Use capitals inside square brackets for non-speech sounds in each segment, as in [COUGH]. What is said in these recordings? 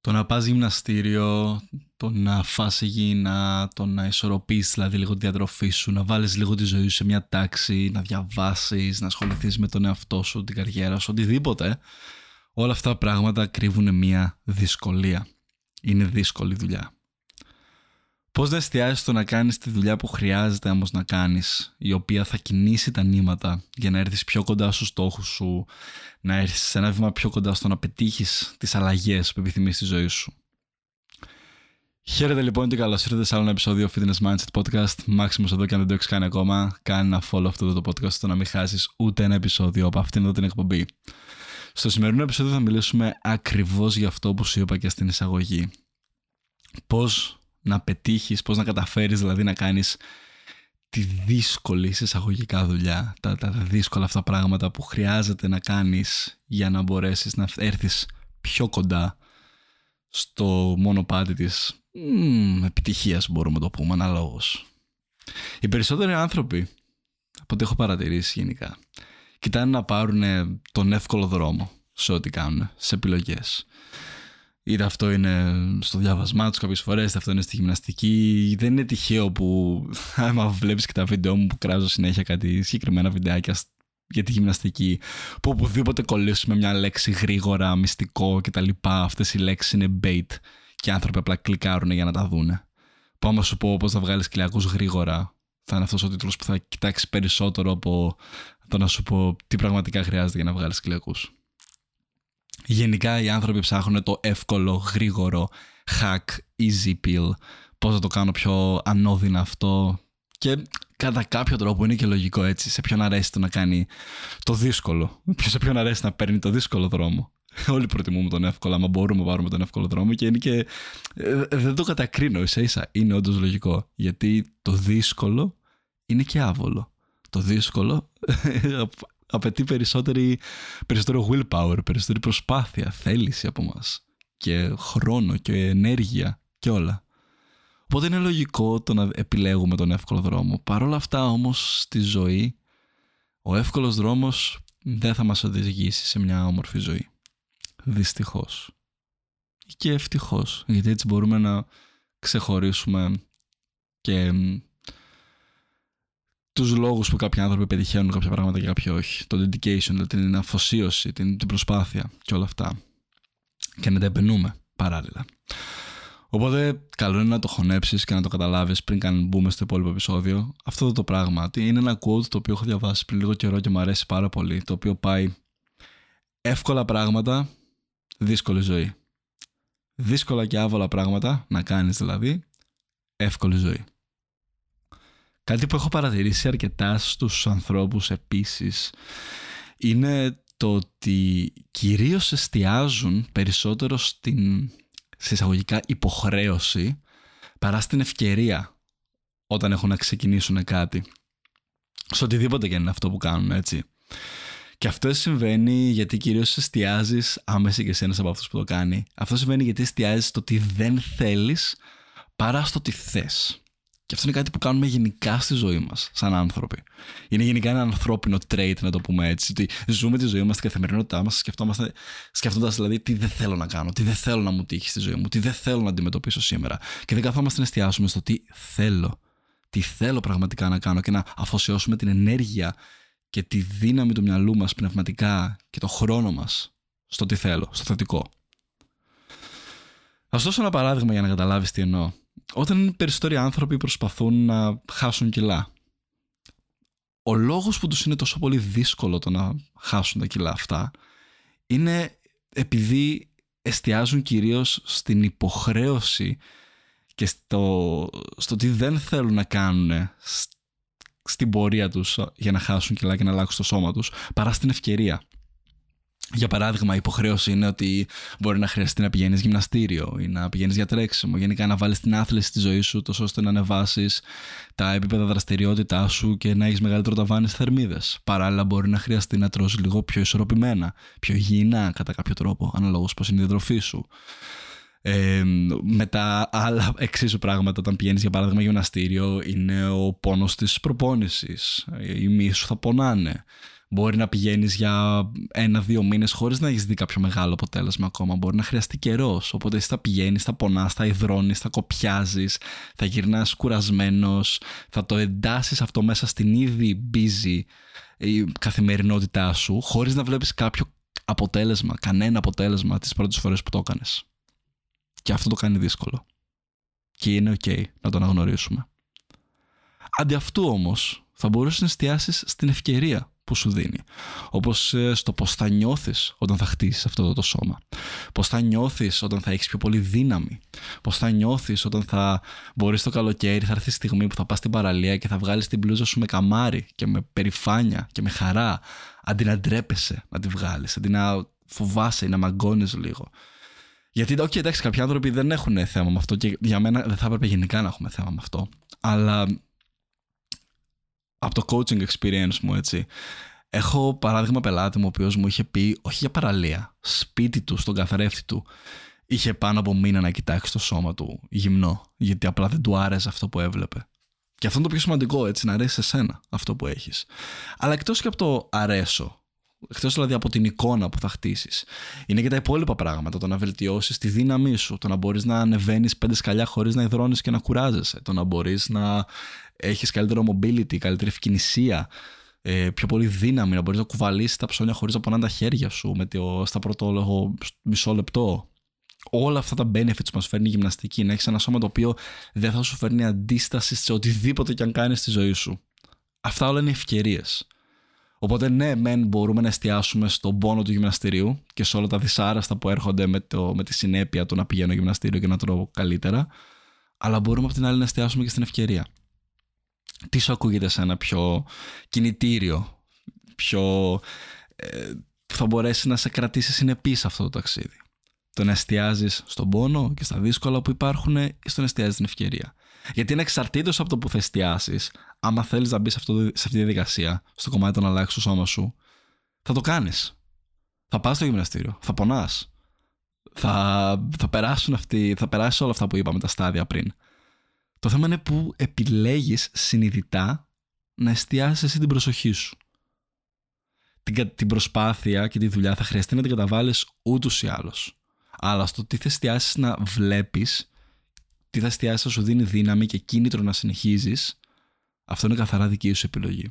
Το να πας γυμναστήριο, το να φας υγιεινά, το να ισορροπείς δηλαδή λίγο τη διατροφή σου, να βάλεις λίγο τη ζωή σου σε μια τάξη, να διαβάσεις, να ασχοληθείς με τον εαυτό σου, την καριέρα σου, οτιδήποτε. Όλα αυτά τα πράγματα κρύβουν μια δυσκολία. Είναι δύσκολη δουλειά. Πώς να εστιάσεις στο να κάνεις τη δουλειά που χρειάζεται όμως να κάνεις, η οποία θα κινήσει τα νήματα για να έρθεις πιο κοντά στους στόχους σου, να έρθεις σε ένα βήμα πιο κοντά στο να πετύχεις τις αλλαγές που επιθυμείς στη ζωή σου; Χαίρετε λοιπόν και καλώς ήρθατε σε άλλο ένα επεισόδιο Fitness Mindset Podcast. Μάξιμος εδώ και αν δεν το έχεις κάνει ακόμα, κάνει ένα follow αυτό εδώ το podcast ώστε να μην χάσεις ούτε ένα επεισόδιο από αυτήν εδώ την εκπομπή. Στο σημερινό επεισόδιο θα μιλήσουμε ακριβώς για αυτό που σου είπα και στην εισαγωγή. Πώς να πετύχεις, πώς να καταφέρεις δηλαδή να κάνεις τη δύσκολη εισαγωγικά δουλειά, τα, τα δύσκολα αυτά πράγματα που χρειάζεται να κάνεις για να μπορέσεις να έρθεις πιο κοντά στο μονοπάτι της μ, επιτυχίας μπορούμε να το πούμε αναλόγως. Οι περισσότεροι άνθρωποι, από ό,τι έχω παρατηρήσει γενικά, κοιτάνε να πάρουν τον εύκολο δρόμο σε ό,τι κάνουν, σε επιλογές. Είτε αυτό είναι στο διάβασμά τους κάποιες φορές, είτε αυτό είναι στη γυμναστική. Δεν είναι τυχαίο που, [LAUGHS] άμα βλέπεις και τα βίντεο μου που κράζω συνέχεια κάτι συγκεκριμένα βιντεάκια για τη γυμναστική, που οπουδήποτε κολλήσουμε μια λέξη γρήγορα, μυστικό κτλ. Αυτές οι λέξεις είναι bait και οι άνθρωποι απλά κλικάρουν για να τα δούνε. Που άμα σου πω πώς θα βγάλεις κυλιακούς γρήγορα, θα είναι αυτός ο τίτλος που θα κοιτάξεις περισσότερο από το να σου πω τι πραγματικά χρειάζεται για να βγάλεις κυλιακούς. Γενικά οι άνθρωποι ψάχνουν το εύκολο, γρήγορο, hack, easy pill. Πώς θα το κάνω πιο ανώδυνα αυτό. Και κατά κάποιο τρόπο είναι και λογικό έτσι. Σε ποιον αρέσει το να κάνει το δύσκολο. Σε ποιον αρέσει να παίρνει το δύσκολο δρόμο. [LAUGHS] Όλοι προτιμούμε τον εύκολο, άμα μπορούμε να πάρουμε τον εύκολο δρόμο και είναι και. Ε, δεν το κατακρίνω ίσα ίσα. Είναι όντως λογικό. Γιατί το δύσκολο είναι και άβολο. Το δύσκολο [LAUGHS] απαιτεί περισσότερη, περισσότερο willpower, περισσότερη προσπάθεια, θέληση από μας και χρόνο και ενέργεια και όλα. Οπότε είναι λογικό το να επιλέγουμε τον εύκολο δρόμο. Παρ' όλα αυτά όμως στη ζωή ο εύκολος δρόμος δεν θα μας οδηγήσει σε μια όμορφη ζωή. Δυστυχώς. Και ευτυχώς, γιατί έτσι μπορούμε να ξεχωρίσουμε και τους λόγους που κάποιοι άνθρωποι πετυχαίνουν κάποια πράγματα και κάποιοι όχι. Το dedication, δηλαδή την αφοσίωση, την, την προσπάθεια και όλα αυτά. Και να τα επενούμε παράλληλα. Οπότε, καλό είναι να το χωνέψεις και να το καταλάβεις πριν καν μπούμε στο υπόλοιπο επεισόδιο. Αυτό το πράγμα είναι ένα quote το οποίο έχω διαβάσει πριν λίγο καιρό και μου αρέσει πάρα πολύ. Το οποίο πάει εύκολα πράγματα, δύσκολη ζωή. Δύσκολα και άβολα πράγματα να κάνεις δηλαδή, εύκολη ζωή. Κάτι που έχω παρατηρήσει αρκετά στους ανθρώπους επίσης είναι το ότι κυρίως εστιάζουν περισσότερο στην σε εισαγωγικά υποχρέωση παρά στην ευκαιρία όταν έχουν να ξεκινήσουν κάτι. Σε οτιδήποτε και είναι αυτό που κάνουν, έτσι. Και αυτό συμβαίνει γιατί κυρίως εστιάζεις άμεση και εσύ από αυτούς που το κάνει. Αυτό συμβαίνει γιατί εστιάζεις στο ότι δεν θέλεις παρά στο ότι θες. Και αυτό είναι κάτι που κάνουμε γενικά στη ζωή μας, σαν άνθρωποι. Είναι γενικά ένα ανθρώπινο trait, να το πούμε έτσι. Ότι ζούμε τη ζωή μας, την καθημερινότητά μας, σκεφτόντα δηλαδή τι δεν θέλω να κάνω, τι δεν θέλω να μου τύχει στη ζωή μου, τι δεν θέλω να αντιμετωπίσω σήμερα. Και δεν καθόμαστε να εστιάσουμε στο τι θέλω, τι θέλω πραγματικά να κάνω και να αφοσιώσουμε την ενέργεια και τη δύναμη του μυαλού μας πνευματικά και το χρόνο μας στο τι θέλω, στο θετικό. Α δώσω ένα παράδειγμα για να καταλάβεις τι εννοώ όταν περισσότεροι άνθρωποι προσπαθούν να χάσουν κιλά. Ο λόγος που τους είναι τόσο πολύ δύσκολο το να χάσουν τα κιλά αυτά είναι επειδή εστιάζουν κυρίως στην υποχρέωση και στο, στο τι δεν θέλουν να κάνουν στην πορεία τους για να χάσουν κιλά και να αλλάξουν το σώμα τους παρά στην ευκαιρία. Για παράδειγμα, η υποχρέωση είναι ότι μπορεί να χρειαστεί να πηγαίνεις γυμναστήριο ή να πηγαίνεις για τρέξιμο. Γενικά να βάλεις την άθληση στη ζωή σου, τόσο ώστε να ανεβάσεις τα επίπεδα δραστηριότητά σου και να έχεις μεγαλύτερο ταβάνι στις θερμίδες. Παράλληλα, μπορεί να χρειαστεί να τρως λίγο πιο ισορροπημένα, πιο υγιεινά κατά κάποιο τρόπο, αναλόγως πώς είναι η διατροφή σου. Ε, μετά άλλα εξίσου πράγματα όταν πηγαίνεις για παράδειγμα γυμναστήριο είναι ο πόνος της προπόνησης οι μυς σου θα πονάνε Μπορεί να πηγαίνεις για ένα-δύο μήνες χωρίς να έχεις δει κάποιο μεγάλο αποτέλεσμα ακόμα. Μπορεί να χρειαστεί καιρός. Οπότε εσύ θα πηγαίνεις, θα πονάς, θα υδρώνεις, θα κοπιάζεις, θα γυρνάς κουρασμένος, θα το εντάσεις αυτό μέσα στην ήδη busy η καθημερινότητά σου, χωρίς να βλέπεις κάποιο αποτέλεσμα, κανένα αποτέλεσμα τις πρώτες φορές που το έκανες. Και αυτό το κάνει δύσκολο. Και είναι OK να το αναγνωρίσουμε. Αντί αυτού όμως θα μπορούσες να εστιάσεις στην ευκαιρία που σου δίνει. Όπως ε, στο πώς θα νιώθεις όταν θα χτίσεις αυτό το σώμα. Πώς θα νιώθεις όταν θα έχεις πιο πολύ δύναμη. Πώς θα νιώθεις όταν θα μπορείς το καλοκαίρι, θα έρθει η στιγμή που θα πας στην παραλία και θα βγάλεις την μπλούζα σου με καμάρι και με περηφάνεια και με χαρά. Αντί να ντρέπεσαι να τη βγάλεις, αντί να φοβάσαι ή να μαγκώνεις λίγο. Γιατί, ok, εντάξει, κάποιοι άνθρωποι δεν έχουν θέμα με αυτό και για μένα δεν θα έπρεπε γενικά να έχουμε θέμα με αυτό. Αλλά από το coaching experience μου, έτσι. Έχω παράδειγμα πελάτη μου, ο οποίος μου είχε πει, όχι για παραλία, σπίτι του, στον καθρέφτη του, είχε πάνω από μήνα να κοιτάξει το σώμα του γυμνό, γιατί απλά δεν του άρεσε αυτό που έβλεπε. Και αυτό είναι το πιο σημαντικό, έτσι, να αρέσει σε σένα αυτό που έχεις. Αλλά εκτός και από το αρέσω, εκτός δηλαδή από την εικόνα που θα χτίσεις, είναι και τα υπόλοιπα πράγματα. Το να βελτιώσεις τη δύναμή σου, το να μπορείς να ανεβαίνεις πέντε σκαλιά χωρίς να υδρώνεις και να κουράζεσαι, το να μπορείς να έχεις καλύτερο mobility, καλύτερη ευκαινησία, ε, πιο πολύ δύναμη, να μπορείς να κουβαλήσεις τα ψώνια χωρίς να πονάνε τα χέρια σου με το, στα πρώτο μισό λεπτό. Όλα αυτά τα benefits που μας φέρνει η γυμναστική, να έχεις ένα σώμα το οποίο δεν θα σου φέρνει αντίσταση σε οτιδήποτε και αν κάνεις στη ζωή σου. Αυτά όλα είναι ευκαιρίες. Οπότε ναι, μεν μπορούμε να εστιάσουμε στον πόνο του γυμναστηρίου και σε όλα τα δυσάρεστα που έρχονται με, το, με τη συνέπεια του να πηγαίνω γυμναστήριο και να τρώω καλύτερα, αλλά μπορούμε από την άλλη να εστιάσουμε και στην ευκαιρία τι σου ακούγεται σε ένα πιο κινητήριο, πιο... Ε, που θα μπορέσει να σε κρατήσει συνεπής σε αυτό το ταξίδι; Το να εστιάζεις στον πόνο και στα δύσκολα που υπάρχουν ή στο να εστιάζεις την ευκαιρία; Γιατί είναι εξαρτήτως από το που θα εστιάσεις, άμα θέλεις να μπεις σε, σε αυτή τη διαδικασία, στο κομμάτι του να αλλάξει το σώμα σου, θα το κάνεις. Θα πας στο γυμναστήριο, θα πονάς. Θα, θα περάσουν αυτοί, θα περάσει όλα αυτά που είπαμε τα στάδια πριν. Το θέμα είναι που επιλέγεις συνειδητά να εστιάσεις εσύ την προσοχή σου. Την, την προσπάθεια και τη δουλειά θα χρειαστεί να την καταβάλεις ούτως ή άλλως. Αλλά στο τι θα εστιάσεις να βλέπεις, τι θα εστιάσεις να σου δίνει δύναμη και κίνητρο να συνεχίζεις, αυτό είναι καθαρά δική σου επιλογή.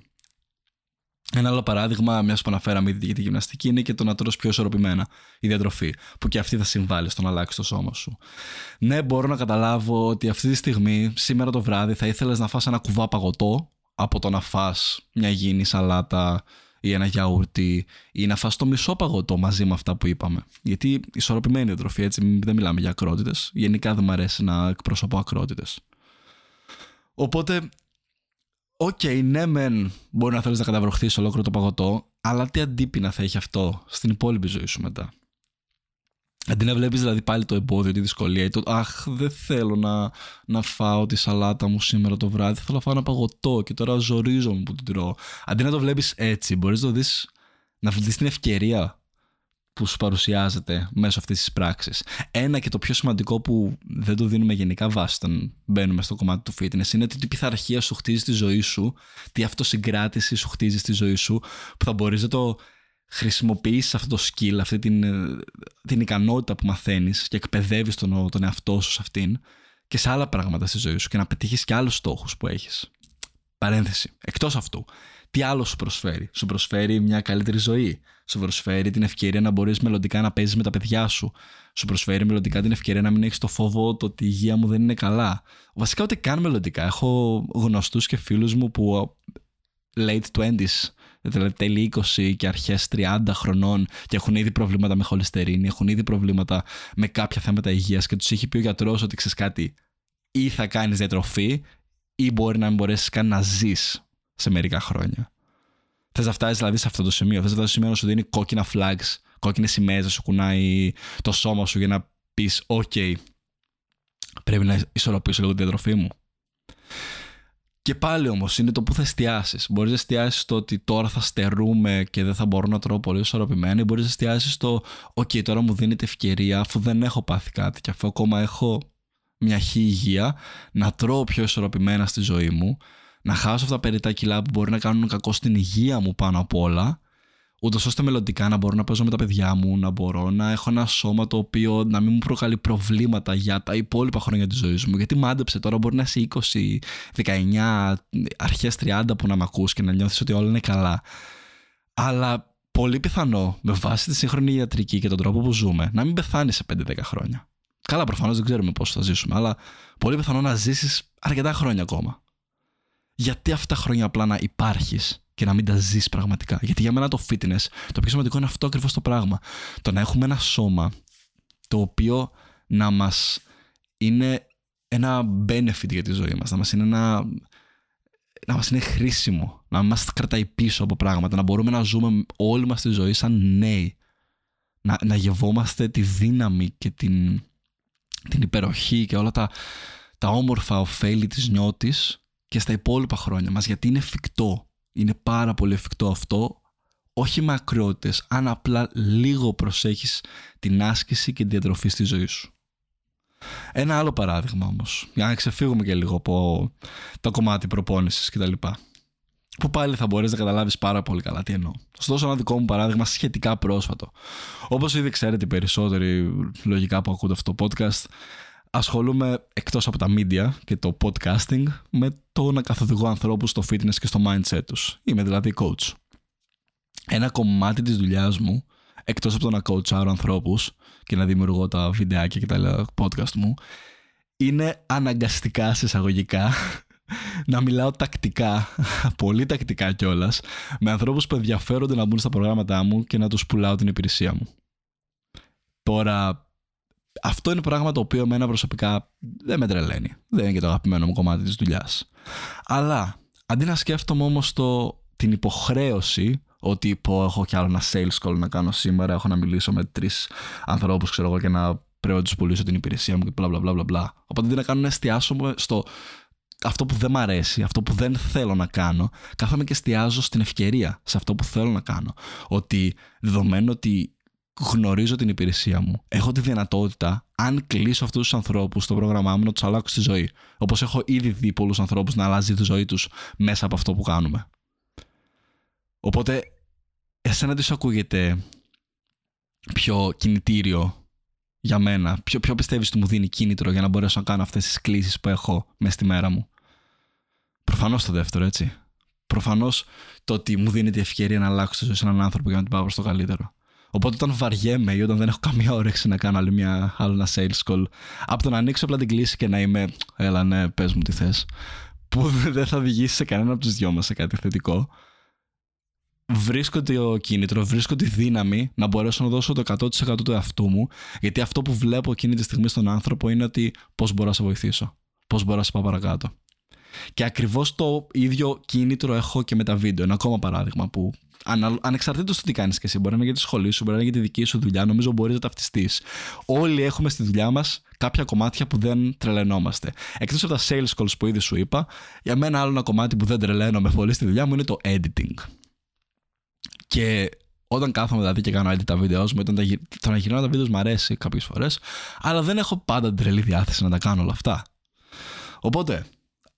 Ένα άλλο παράδειγμα, μιας που αναφέραμε ήδη για τη γυμναστική, είναι και το να τρως πιο ισορροπημένα η διατροφή, που και αυτή θα συμβάλλει στο να αλλάξει το σώμα σου. Ναι, μπορώ να καταλάβω ότι αυτή τη στιγμή, σήμερα το βράδυ, θα ήθελες να φας ένα κουβά παγωτό από το να φας μια υγιεινή σαλάτα ή ένα γιαούρτι ή να φας το μισό παγωτό μαζί με αυτά που είπαμε. Γιατί ισορροπημένη διατροφή, έτσι δεν μιλάμε για ακρότητες. Γενικά δεν μου αρέσει να εκπροσωπώ ακρότητες. Οπότε OK, okay, ναι, μεν μπορεί να θέλεις να καταβροχθίσεις ολόκληρο το παγωτό, αλλά τι αντίποινα θα έχει αυτό στην υπόλοιπη ζωή σου μετά; Αντί να βλέπεις δηλαδή πάλι το εμπόδιο, τη δυσκολία ή το Αχ, δεν θέλω να, να φάω τη σαλάτα μου σήμερα το βράδυ. Θέλω να φάω ένα παγωτό και τώρα ζορίζομαι που την τρώω. Αντί να το βλέπεις έτσι, μπορείς να το δεις να δεις την ευκαιρία που σου παρουσιάζεται μέσω αυτής της πράξης. Ένα και το πιο σημαντικό που δεν το δίνουμε γενικά βάση όταν μπαίνουμε στο κομμάτι του fitness είναι τι πειθαρχία σου χτίζει τη ζωή σου, τι αυτοσυγκράτηση σου χτίζει στη ζωή σου, που θα μπορείς να το χρησιμοποιήσεις αυτό το skill, αυτή την, την ικανότητα που μαθαίνεις και εκπαιδεύεις τον, τον εαυτό σου σε αυτήν και σε άλλα πράγματα στη ζωή σου και να πετύχεις και άλλους στόχους που έχεις. Παρένθεση. Εκτός αυτού, τι άλλο σου προσφέρει. Σου προσφέρει μια καλύτερη ζωή. Σου προσφέρει την ευκαιρία να μπορείς μελλοντικά να παίζεις με τα παιδιά σου. Σου προσφέρει μελλοντικά την ευκαιρία να μην έχεις το φόβο το ότι η υγεία μου δεν είναι καλά. Βασικά ούτε καν μελλοντικά. Έχω γνωστούς και φίλους μου που late 20s, δηλαδή τέλη 20 και αρχές 30 χρονών και έχουν ήδη προβλήματα με χολυστερίνη, έχουν ήδη προβλήματα με κάποια θέματα υγείας και τους έχει πει ο γιατρός ότι ξέρεις κάτι, ή θα κάνεις διατροφή, ή μπορεί να μην μπορέσεις καν να ζεις σε μερικά χρόνια. Θες να φτάσεις δηλαδή σε αυτό το σημείο. Θες να φτάσεις στο σημείο να σου δίνει κόκκινα flags, κόκκινες σημαίες, να σου κουνάει το σώμα σου για να πεις: OK, πρέπει να ισορροπήσω λίγο τη διατροφή μου. Και πάλι όμως είναι το που θα εστιάσεις. Μπορείς να εστιάσεις στο ότι τώρα θα στερούμε και δεν θα μπορώ να τρώω πολύ ισορροπημένα, ή μπορείς να εστιάσεις στο OK, τώρα μου δίνεται ευκαιρία αφού δεν έχω πάθει κάτι και αφού ακόμα έχω μια χή υγεία, να τρώω πιο ισορροπημένα στη ζωή μου, να χάσω αυτά τα περιτά κιλά που μπορεί να κάνουν κακό στην υγεία μου πάνω απ' όλα ούτως ώστε μελλοντικά να μπορώ να παίζω με τα παιδιά μου, να μπορώ να έχω ένα σώμα το οποίο να μην μου προκαλεί προβλήματα για τα υπόλοιπα χρόνια της ζωής μου. Γιατί μάντεψε τώρα, μπορεί να είσαι 20, 19, αρχές 30 που να με ακούς και να νιώθεις ότι όλα είναι καλά. Αλλά πολύ πιθανό, με βάση τη σύγχρονη ιατρική και τον τρόπο που ζούμε, να μην πεθάνεις σε 5-10 χρόνια. Καλά, προφανώς δεν ξέρουμε πώ θα ζήσουμε, αλλά πολύ πιθανό να ζήσεις αρκετά χρόνια ακόμα. Γιατί αυτά τα χρόνια απλά να υπάρχεις και να μην τα ζεις πραγματικά. Γιατί για μένα το fitness, το πιο σημαντικό είναι αυτό ακριβώς το πράγμα. Το να έχουμε ένα σώμα το οποίο να μας είναι ένα benefit για τη ζωή μας, να μας είναι ένα. Να μας είναι χρήσιμο, να μας κρατάει πίσω από πράγματα, να μπορούμε να ζούμε όλη μας τη ζωή σαν νέοι. Να, να γευόμαστε τη δύναμη και την, την υπεροχή και όλα τα, τα όμορφα ωφέλη της νιώτης και στα υπόλοιπα χρόνια μας γιατί είναι εφικτό είναι πάρα πολύ εφικτό αυτό όχι με ακριότητες αν απλά λίγο προσέχεις την άσκηση και τη διατροφή στη ζωή σου ένα άλλο παράδειγμα όμως για να ξεφύγουμε και λίγο από το κομμάτι προπόνησης κτλ που πάλι θα μπορείς να καταλάβεις πάρα πολύ καλά τι εννοώ. Ωστόσο ένα δικό μου παράδειγμα σχετικά πρόσφατο. Όπως ήδη ξέρετε οι περισσότεροι λογικά που ακούτε αυτό το podcast ασχολούμαι εκτός από τα media και το podcasting με το να καθοδηγώ ανθρώπους στο fitness και στο mindset τους. Είμαι δηλαδή coach. Ένα κομμάτι της δουλειάς μου, εκτός από το να coachάρω ανθρώπους και να δημιουργώ τα βιντεάκια και τα podcast μου, είναι αναγκαστικά σε εισαγωγικά [LAUGHS] να μιλάω τακτικά, [LAUGHS] πολύ τακτικά κιόλας, με ανθρώπους που ενδιαφέρονται να μπουν στα προγράμματά μου και να τους πουλάω την υπηρεσία μου. Τώρα, αυτό είναι πράγμα το οποίο εμένα προσωπικά δεν με τρελαίνει. Δεν είναι και το αγαπημένο μου κομμάτι της δουλειάς. Αλλά αντί να σκέφτομαι όμως το, την υποχρέωση ότι πω έχω κι άλλο ένα sales call να κάνω σήμερα, έχω να μιλήσω με τρεις ανθρώπους ξέρω εγώ και να πρέπει να τους πουλήσω την υπηρεσία μου και μπλα μπλα μπλα μπλα. Οπότε αντί να κάνω να εστιάσω στο αυτό που δεν μ' αρέσει, αυτό που δεν θέλω να κάνω, κάθομαι και εστιάζω στην ευκαιρία, σε αυτό που θέλω να κάνω. Ότι δεδομένου ότι γνωρίζω την υπηρεσία μου. Έχω τη δυνατότητα, αν κλείσω αυτούς τους ανθρώπους στο πρόγραμμά μου, να τους αλλάξω τη ζωή. Όπως έχω ήδη δει πολλούς ανθρώπους να αλλάζει τη ζωή τους μέσα από αυτό που κάνουμε. Οπότε, εσένα τι σου ακούγεται πιο κινητήριο για μένα, ποιο, ποιο πιστεύεις ότι μου δίνει κίνητρο για να μπορέσω να κάνω αυτές τις κλήσεις που έχω μέσα στη μέρα μου; Προφανώς το δεύτερο, έτσι. Προφανώς το ότι μου δίνει τη ευκαιρία να αλλάξω τη ζωή σε έναν άνθρωπο για να την πάω προς το καλύτερο. Οπότε όταν βαριέμαι ή όταν δεν έχω καμία όρεξη να κάνω άλλη μια, άλλο ένα sales call, από το να ανοίξω απλά την κλίση και να είμαι, έλα ναι, πες μου τι θες, που [LAUGHS] δεν θα οδηγήσει σε κανένα από τους δυο μας σε κάτι θετικό, βρίσκω το κίνητρο, βρίσκω τη δύναμη να μπορέσω να δώσω το 100% του εαυτού μου, γιατί αυτό που βλέπω εκείνη τη στιγμή στον άνθρωπο είναι ότι πώς μπορώ να σε βοηθήσω, πώς μπορώ να σε πάω παρακάτω. Και ακριβώς το ίδιο κίνητρο έχω και με τα βίντεο. Ένα ακόμα παράδειγμα που ανεξαρτήτως του τι κάνεις και εσύ, μπορεί να είναι για τη σχολή σου, μπορεί να είναι για τη δική σου δουλειά, νομίζω μπορείς να ταυτιστείς. Όλοι έχουμε στη δουλειά μας κάποια κομμάτια που δεν τρελαινόμαστε. Εκτός από τα sales calls που ήδη σου είπα, για μένα άλλο ένα κομμάτι που δεν τρελαίνομαι πολύ στη δουλειά μου είναι το editing. Και όταν κάθομαι δηλαδή και κάνω edit τα βίντεο μου, όταν τα, το να γυρνάω τα βίντεο μου αρέσει κάποιες φορές, αλλά δεν έχω πάντα την τρελή διάθεση να τα κάνω όλα αυτά. Οπότε,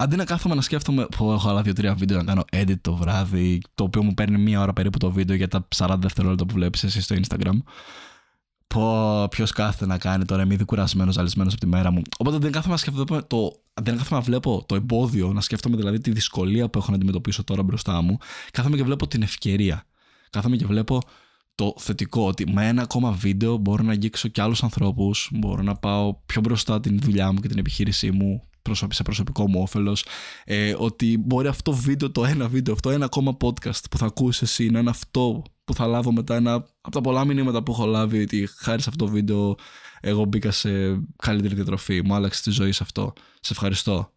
αντί να κάθομαι να σκέφτομαι που έχω άλλα δύο-τρία βίντεο να κάνω edit το βράδυ, το οποίο μου παίρνει μία ώρα περίπου το βίντεο για τα 40 δευτερόλεπτα που βλέπεις εσύ στο Instagram. Πω, ποιος κάθεται να κάνει τώρα, είμαι ήδη κουρασμένος, ζαλισμένος από τη μέρα μου. Οπότε δεν κάθομαι να σκέφτομαι το. Δεν κάθομαι να βλέπω το εμπόδιο, να σκέφτομαι δηλαδή τη δυσκολία που έχω να αντιμετωπίσω τώρα μπροστά μου. Κάθομαι και βλέπω την ευκαιρία. Κάθομαι και βλέπω το θετικό ότι με ένα ακόμα βίντεο μπορώ να αγγίξω και άλλους ανθρώπους, μπορώ να πάω πιο μπροστά την δουλειά μου και την επιχείρησή μου, σε προσωπικό μου όφελος, ε, ότι μπορεί αυτό βίντεο, το ένα βίντεο, αυτό ένα ακόμα podcast που θα ακούσεις εσύ να είναι αυτό που θα λάβω μετά ένα από τα πολλά μηνύματα που έχω λάβει ότι χάρη σε αυτό το βίντεο εγώ μπήκα σε καλύτερη διατροφή, μου άλλαξε τη ζωή σε αυτό. Σε ευχαριστώ.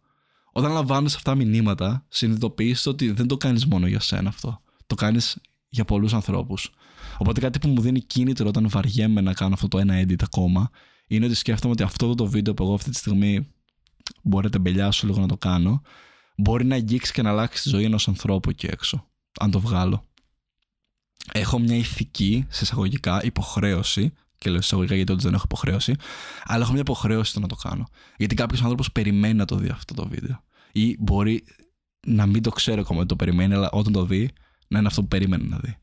Όταν λαμβάνεις αυτά μηνύματα, συνειδητοποιείς ότι δεν το κάνεις μόνο για σένα αυτό. Το κάνεις για πολλούς ανθρώπους. Οπότε κάτι που μου δίνει κίνητρο όταν βαριέμαι να κάνω αυτό το ένα edit ακόμα είναι ότι σκέφτομαι ότι αυτό το βίντεο που εγώ αυτή τη στιγμή μπορείτε μπελιάσω λίγο να το κάνω, μπορεί να αγγίξει και να αλλάξει τη ζωή ενός ανθρώπου εκεί έξω, αν το βγάλω. Έχω μια ηθική, σε εισαγωγικά, υποχρέωση, και λέω εισαγωγικά γιατί όντως δεν έχω υποχρέωση, αλλά έχω μια υποχρέωση το να το κάνω. Γιατί κάποιος άνθρωπος περιμένει να το δει αυτό το βίντεο. Ή μπορεί να μην το ξέρει ακόμα ότι το περιμένει, αλλά όταν το δει, να είναι αυτό που περίμενε να δει.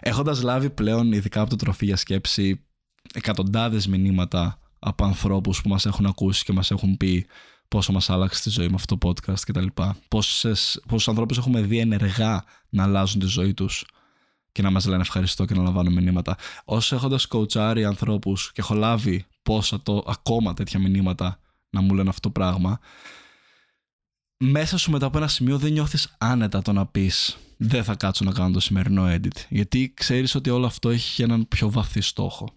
Έχοντας λάβει πλέον, ειδικά από το τροφή για σκέψη, εκατοντάδες μηνύματα από ανθρώπους που μας έχουν ακούσει και μας έχουν πει πόσο μας άλλαξε τη ζωή με αυτό το podcast κτλ. Πόσες, πόσους ανθρώπους έχουμε δει ενεργά να αλλάζουν τη ζωή τους και να μας λένε ευχαριστώ και να λαμβάνουν μηνύματα. Όσο έχοντας κοουτσάρει ανθρώπους και έχω λάβει πόσα το, ακόμα τέτοια μηνύματα να μου λένε αυτό το πράγμα, μέσα σου μετά από ένα σημείο δεν νιώθεις άνετα το να πεις δεν θα κάτσω να κάνω το σημερινό edit. Γιατί ξέρεις ότι όλο αυτό έχει έναν πιο βαθύ στόχο.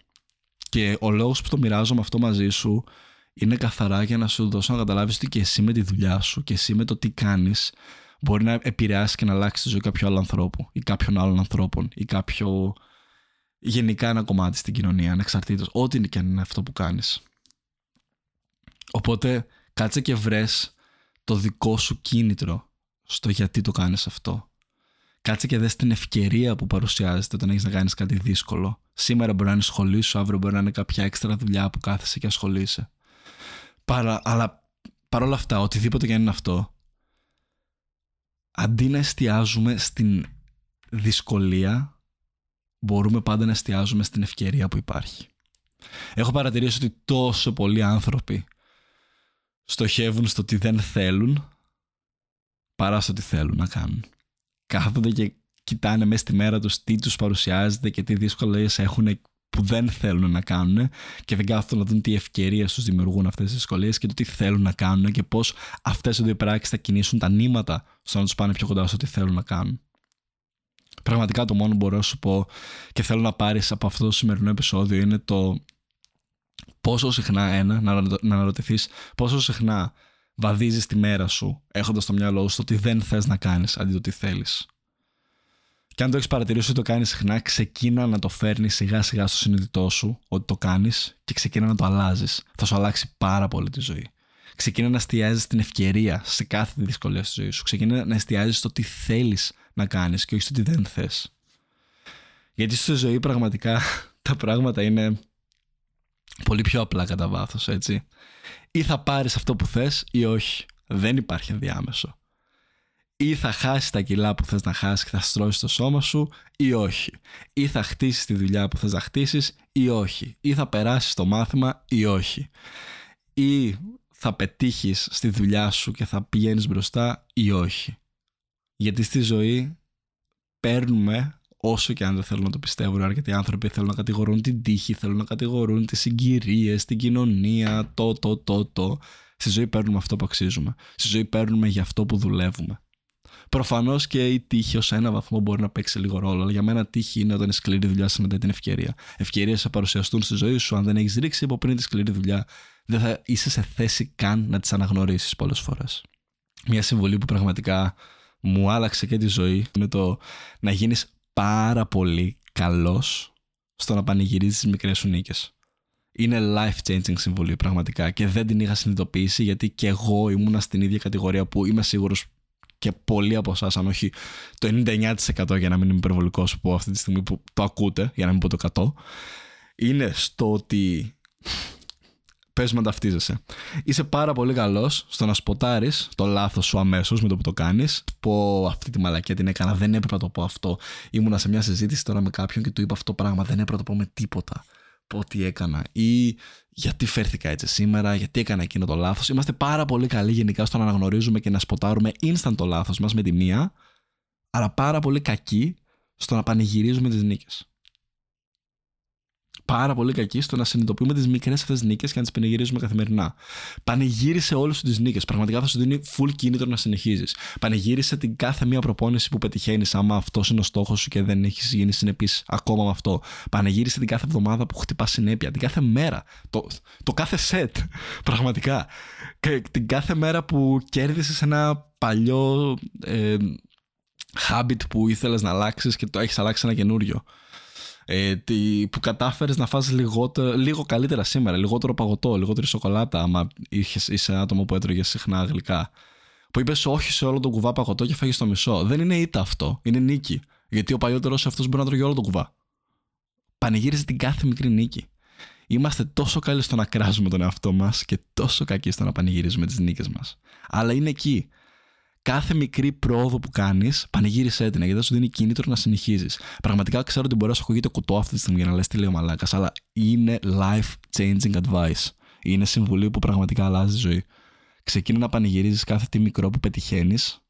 Και ο λόγος που το μοιράζομαι αυτό μαζί σου είναι καθαρά για να σου δώσω να καταλάβεις ότι και εσύ με τη δουλειά σου και εσύ με το τι κάνεις μπορεί να επηρεάσει και να αλλάξει τη ζωή κάποιου άλλου ανθρώπου ή κάποιων άλλων ανθρώπων ή κάποιο γενικά ένα κομμάτι στην κοινωνία ανεξαρτήτως ό,τι είναι και αν είναι αυτό που κάνεις. Οπότε κάτσε και βρες το δικό σου κίνητρο στο γιατί το κάνεις αυτό. Κάτσε και δες την ευκαιρία που παρουσιάζεται όταν έχεις να κάνεις κάτι δύσκολο. Σήμερα μπορεί να είναι σχολή σου, αύριο μπορεί να είναι κάποια έξτρα δουλειά που κάθεσαι και ασχολείσαι. Παρα, αλλά παρόλα αυτά, οτιδήποτε και αν είναι αυτό, αντί να εστιάζουμε στην δυσκολία, μπορούμε πάντα να εστιάζουμε στην ευκαιρία που υπάρχει. Έχω παρατηρήσει ότι τόσο πολλοί άνθρωποι στοχεύουν στο τι δεν θέλουν παρά στο τι θέλουν να κάνουν. Κάθονται και κοιτάνε μέσα στη μέρα τους τι τους παρουσιάζεται και τι δύσκολες έχουν που δεν θέλουν να κάνουν και δεν κάθονται να δουν τι ευκαιρίες τους δημιουργούν αυτές τις δυσκολίες και το τι θέλουν να κάνουν και πώς αυτές οι δύο πράξεις θα κινήσουν τα νήματα στο να τους πάνε πιο κοντά στο τι θέλουν να κάνουν. Πραγματικά το μόνο που μπορώ να σου πω και θέλω να πάρεις από αυτό το σημερινό επεισόδιο είναι το πόσο συχνά ένα, να αναρωτηθείς πόσο συχνά βαδίζεις τη μέρα σου έχοντας στο μυαλό σου το τι δεν θες να κάνεις αντί το τι θέλεις. Και αν το έχεις παρατηρήσει ότι το κάνεις συχνά, ξεκίνα να το φέρνεις σιγά σιγά στο συνειδητό σου ότι το κάνεις και ξεκίνα να το αλλάζεις. Θα σου αλλάξει πάρα πολύ τη ζωή. Ξεκίνα να εστιάζεις την ευκαιρία σε κάθε δυσκολία στη ζωή σου. Ξεκίνα να εστιάζεις στο τι θέλεις να κάνεις και όχι στο τι δεν θες. Γιατί στη ζωή πραγματικά [LAUGHS] τα πράγματα είναι πολύ πιο απλά κατά βάθος, έτσι. Ή θα πάρεις αυτό που θες ή όχι. Δεν υπάρχει ενδιάμεσο ή θα χάσεις τα κιλά που θες να χάσεις και θα στρώσεις το σώμα σου ή όχι. Ή θα χτίσεις τη δουλειά που θες να χτίσεις ή όχι. Ή θα περάσεις το μάθημα ή όχι. Ή θα πετύχεις στη δουλειά σου και θα πηγαίνεις μπροστά ή όχι. Γιατί στη ζωή παίρνουμε όσο και αν δεν θέλουν να το πιστεύουν αρκετοί άνθρωποι θέλουν να κατηγορούν την τύχη, θέλουν να κατηγορούν τις συγκυρίες, την κοινωνία, το, το, το, το. Στη ζωή παίρνουμε αυτό που αξίζουμε. Στη ζωή παίρνουμε για αυτό που δουλεύουμε. Προφανώς και η τύχη ως ένα βαθμό μπορεί να παίξει λίγο ρόλο, αλλά για μένα τύχη είναι όταν είναι σκληρή δουλειά μετά την ευκαιρία. Ευκαιρίες θα παρουσιαστούν στη ζωή σου. Αν δεν έχεις ρίξει από πριν τη σκληρή δουλειά, δεν θα είσαι σε θέση καν να τις αναγνωρίσεις πολλές φορές. Μια συμβολή που πραγματικά μου άλλαξε και τη ζωή είναι το να γίνεις πάρα πολύ καλός στο να πανηγυρίζεις τις μικρές σου νίκες. Είναι life changing συμβολή πραγματικά και δεν την είχα συνειδητοποιήσει γιατί και εγώ ήμουνα στην ίδια κατηγορία που είμαι σίγουρος και πολλοί από εσάς, αν όχι το 99% για να μην είμαι υπερβολικός που αυτή τη στιγμή που το ακούτε, για να μην πω το 100, είναι στο ότι. Πες να ταυτίζεσαι. Είσαι πάρα πολύ καλός στο να σποτάρεις το λάθος σου αμέσως με το που το κάνεις. Πω αυτή τη μαλακία την έκανα, δεν έπρεπε να το πω αυτό. Ήμουνα σε μια συζήτηση τώρα με κάποιον και του είπα αυτό το πράγμα, δεν έπρεπε να το πω με τίποτα πω τι έκανα ή γιατί φέρθηκα έτσι σήμερα, γιατί έκανα εκείνο το λάθος. Είμαστε πάρα πολύ καλοί γενικά στο να αναγνωρίζουμε και να σποτάρουμε instant το λάθος μας με τη μία, αλλά πάρα πολύ κακοί στο να πανηγυρίζουμε τις νίκες πάρα πολύ κακή στο να συνειδητοποιούμε τις μικρές αυτές νίκες και να τις πανηγυρίζουμε καθημερινά. Πανηγύρισε όλες σου τις νίκες. Πραγματικά θα σου δίνει full κίνητρο να συνεχίζεις. Πανηγύρισε την κάθε μία προπόνηση που πετυχαίνεις, άμα αυτός είναι ο στόχος σου και δεν έχεις γίνει συνεπής ακόμα με αυτό. Πανηγύρισε την κάθε εβδομάδα που χτυπάς συνέπεια, την κάθε μέρα. Το, το κάθε σετ. [LAUGHS] Πραγματικά. Και την κάθε μέρα που κέρδισες ένα παλιό. Ε, habit που ήθελες να αλλάξεις και το έχεις αλλάξει ένα καινούριο ε, που κατάφερες να φας λίγο καλύτερα σήμερα, λιγότερο παγωτό, λιγότερη σοκολάτα, άμα είχες, είσαι άτομο που έτρωγε συχνά γλυκά. Που είπες όχι σε όλο τον κουβά παγωτό και φάγεις το μισό. Δεν είναι ήττα αυτό, είναι νίκη. Γιατί ο παλιότερος αυτός μπορεί να τρώγει όλο τον κουβά. Πανηγύριζε την κάθε μικρή νίκη. Είμαστε τόσο καλοί στο να κράζουμε τον εαυτό μας και τόσο κακοί στο να πανηγυρίζουμε τις νίκες μας. Αλλά είναι εκεί. Κάθε μικρή πρόοδο που κάνεις, πανηγύρισέ την, γιατί θα σου δίνει κίνητρο να συνεχίζεις. Πραγματικά ξέρω ότι μπορεί να σου ακούγεται κουτό αυτή τη στιγμή για να λες τι λέει ο Μαλάκας, αλλά είναι life changing advice. Είναι συμβουλή που πραγματικά αλλάζει τη ζωή. Ξεκίνα να πανηγυρίζεις κάθε τι μικρό που πετυχαίνεις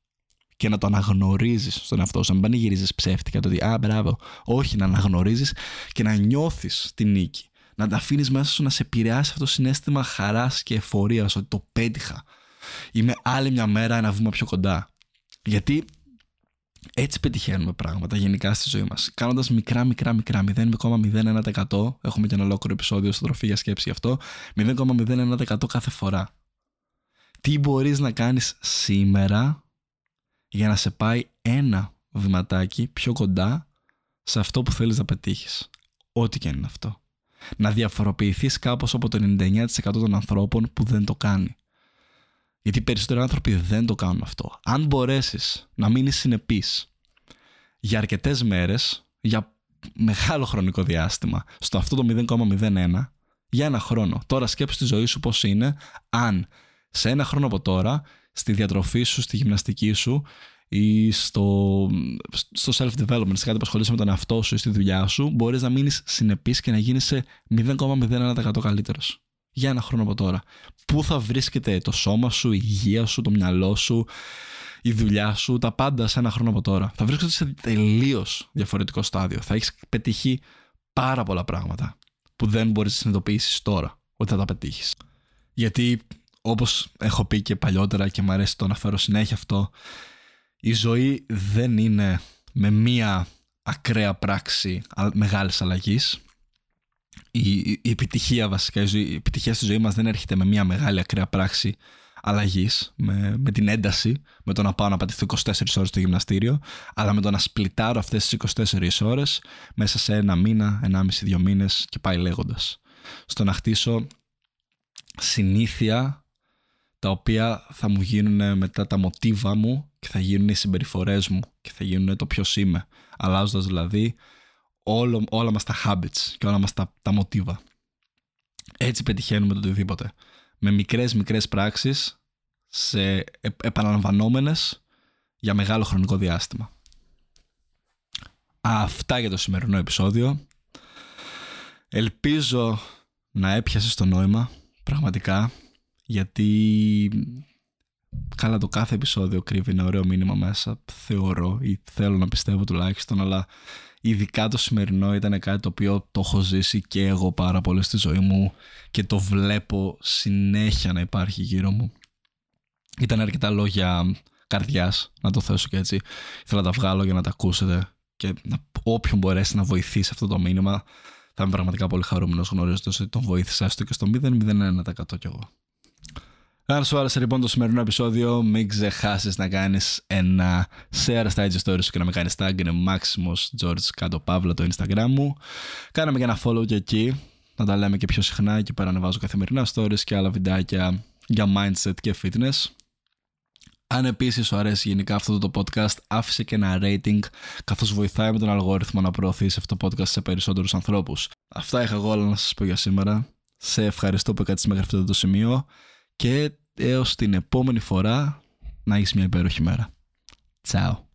και να το αναγνωρίζεις στον εαυτό σου. Να μην πανηγυρίζεις ψεύτικα το ότι Α, μπράβο. Όχι, να αναγνωρίζεις και να νιώθεις τη νίκη. Να τα αφήνεις μέσα σου να σε επηρεάσει αυτό το συνέστημα χαράς και εφορίας ότι το πέτυχα. Είμαι άλλη μια μέρα ένα βήμα πιο κοντά. Γιατί έτσι πετυχαίνουμε πράγματα γενικά στη ζωή μας. Κάνοντας μικρά, μικρά, μικρά, 0,01%. Έχουμε και ένα ολόκληρο επεισόδιο στο τροφή για σκέψη γι' αυτό. 0,01% κάθε φορά. Τι μπορείς να κάνεις σήμερα για να σε πάει ένα βηματάκι πιο κοντά σε αυτό που θέλεις να πετύχεις; Ό,τι και είναι αυτό. Να διαφοροποιηθείς κάπως από το 99% των ανθρώπων που δεν το κάνει. Γιατί οι περισσότεροι άνθρωποι δεν το κάνουν αυτό. Αν μπορέσεις να μείνεις συνεπής για αρκετές μέρες, για μεγάλο χρονικό διάστημα, στο αυτό το 0,01, για ένα χρόνο. Τώρα σκέψου τη ζωή σου πώς είναι αν σε ένα χρόνο από τώρα, στη διατροφή σου, στη γυμναστική σου ή στο, στο self-development, σε κάτι που ασχολείσαι με τον εαυτό σου ή στη δουλειά σου, μπορείς να μείνεις συνεπής και να γίνεις σε 0,01% καλύτερος. Για ένα χρόνο από τώρα. Πού θα βρίσκεται το σώμα σου, η υγεία σου, το μυαλό σου, η δουλειά σου, τα πάντα σε ένα χρόνο από τώρα. Θα βρίσκεται σε τελείως διαφορετικό στάδιο. Θα έχεις πετύχει πάρα πολλά πράγματα που δεν μπορείς να συνειδητοποιήσεις τώρα ότι θα τα πετύχεις. Γιατί όπως έχω πει και παλιότερα και μου αρέσει το να φέρω συνέχεια αυτό, η ζωή δεν είναι με μία ακραία πράξη μεγάλης αλλαγής. Η, η επιτυχία βασικά, η, επιτυχία στη ζωή μας δεν έρχεται με μία μεγάλη ακραία πράξη αλλαγής, με, με την ένταση, με το να πάω να πατηθώ 24 ώρες στο γυμναστήριο, αλλά με το να σπλιτάρω αυτές τις 24 ώρες μέσα σε ένα μήνα, ενάμιση, δύο μήνες και πάει λέγοντας. Στο να χτίσω συνήθεια τα οποία θα μου γίνουν μετά τα μοτίβα μου και θα γίνουν οι συμπεριφορές μου και θα γίνουν το ποιος είμαι. Αλλάζοντας δηλαδή όλο, όλα μας τα habits και όλα μας τα, τα μοτίβα. Έτσι πετυχαίνουμε το οτιδήποτε. Με μικρές μικρές πράξεις σε επαναλαμβανόμενες για μεγάλο χρονικό διάστημα. Αυτά για το σημερινό επεισόδιο. Ελπίζω να έπιασες το νόημα, πραγματικά γιατί καλά το κάθε επεισόδιο κρύβει ένα ωραίο μήνυμα μέσα θεωρώ ή θέλω να πιστεύω τουλάχιστον αλλά ειδικά το σημερινό ήταν κάτι το οποίο το έχω ζήσει και εγώ πάρα πολύ στη ζωή μου και το βλέπω συνέχεια να υπάρχει γύρω μου. Ήταν αρκετά λόγια καρδιάς να το θέσω και έτσι. Θέλω να τα βγάλω για να τα ακούσετε και να, όποιον μπορέσει να βοηθήσει αυτό το μήνυμα θα είμαι πραγματικά πολύ χαρούμενος γνωρίζοντας ότι τον βοήθησα έστω και στο 0,01% κι εγώ αν σου άρεσε λοιπόν το σημερινό επεισόδιο, μην ξεχάσεις να κάνεις ένα share στα IG stories σου και να με κάνεις tag. Είναι Maximus George κάτω παύλα το Instagram μου. Κάναμε και ένα follow και εκεί. Να τα λέμε και πιο συχνά. Εκεί πέρα ανεβάζω καθημερινά stories και άλλα βιντεάκια για mindset και fitness. Αν επίσης σου αρέσει γενικά αυτό το podcast, άφησε και ένα rating, καθώς βοηθάει με τον αλγόριθμο να προωθήσει αυτό το podcast σε περισσότερους ανθρώπους. Αυτά είχα εγώ όλα να σας πω για σήμερα. Σε ευχαριστώ που έκατσε μέχρι αυτό το σημείο και έως την επόμενη φορά να έχεις μια υπέροχη μέρα. Τσάου.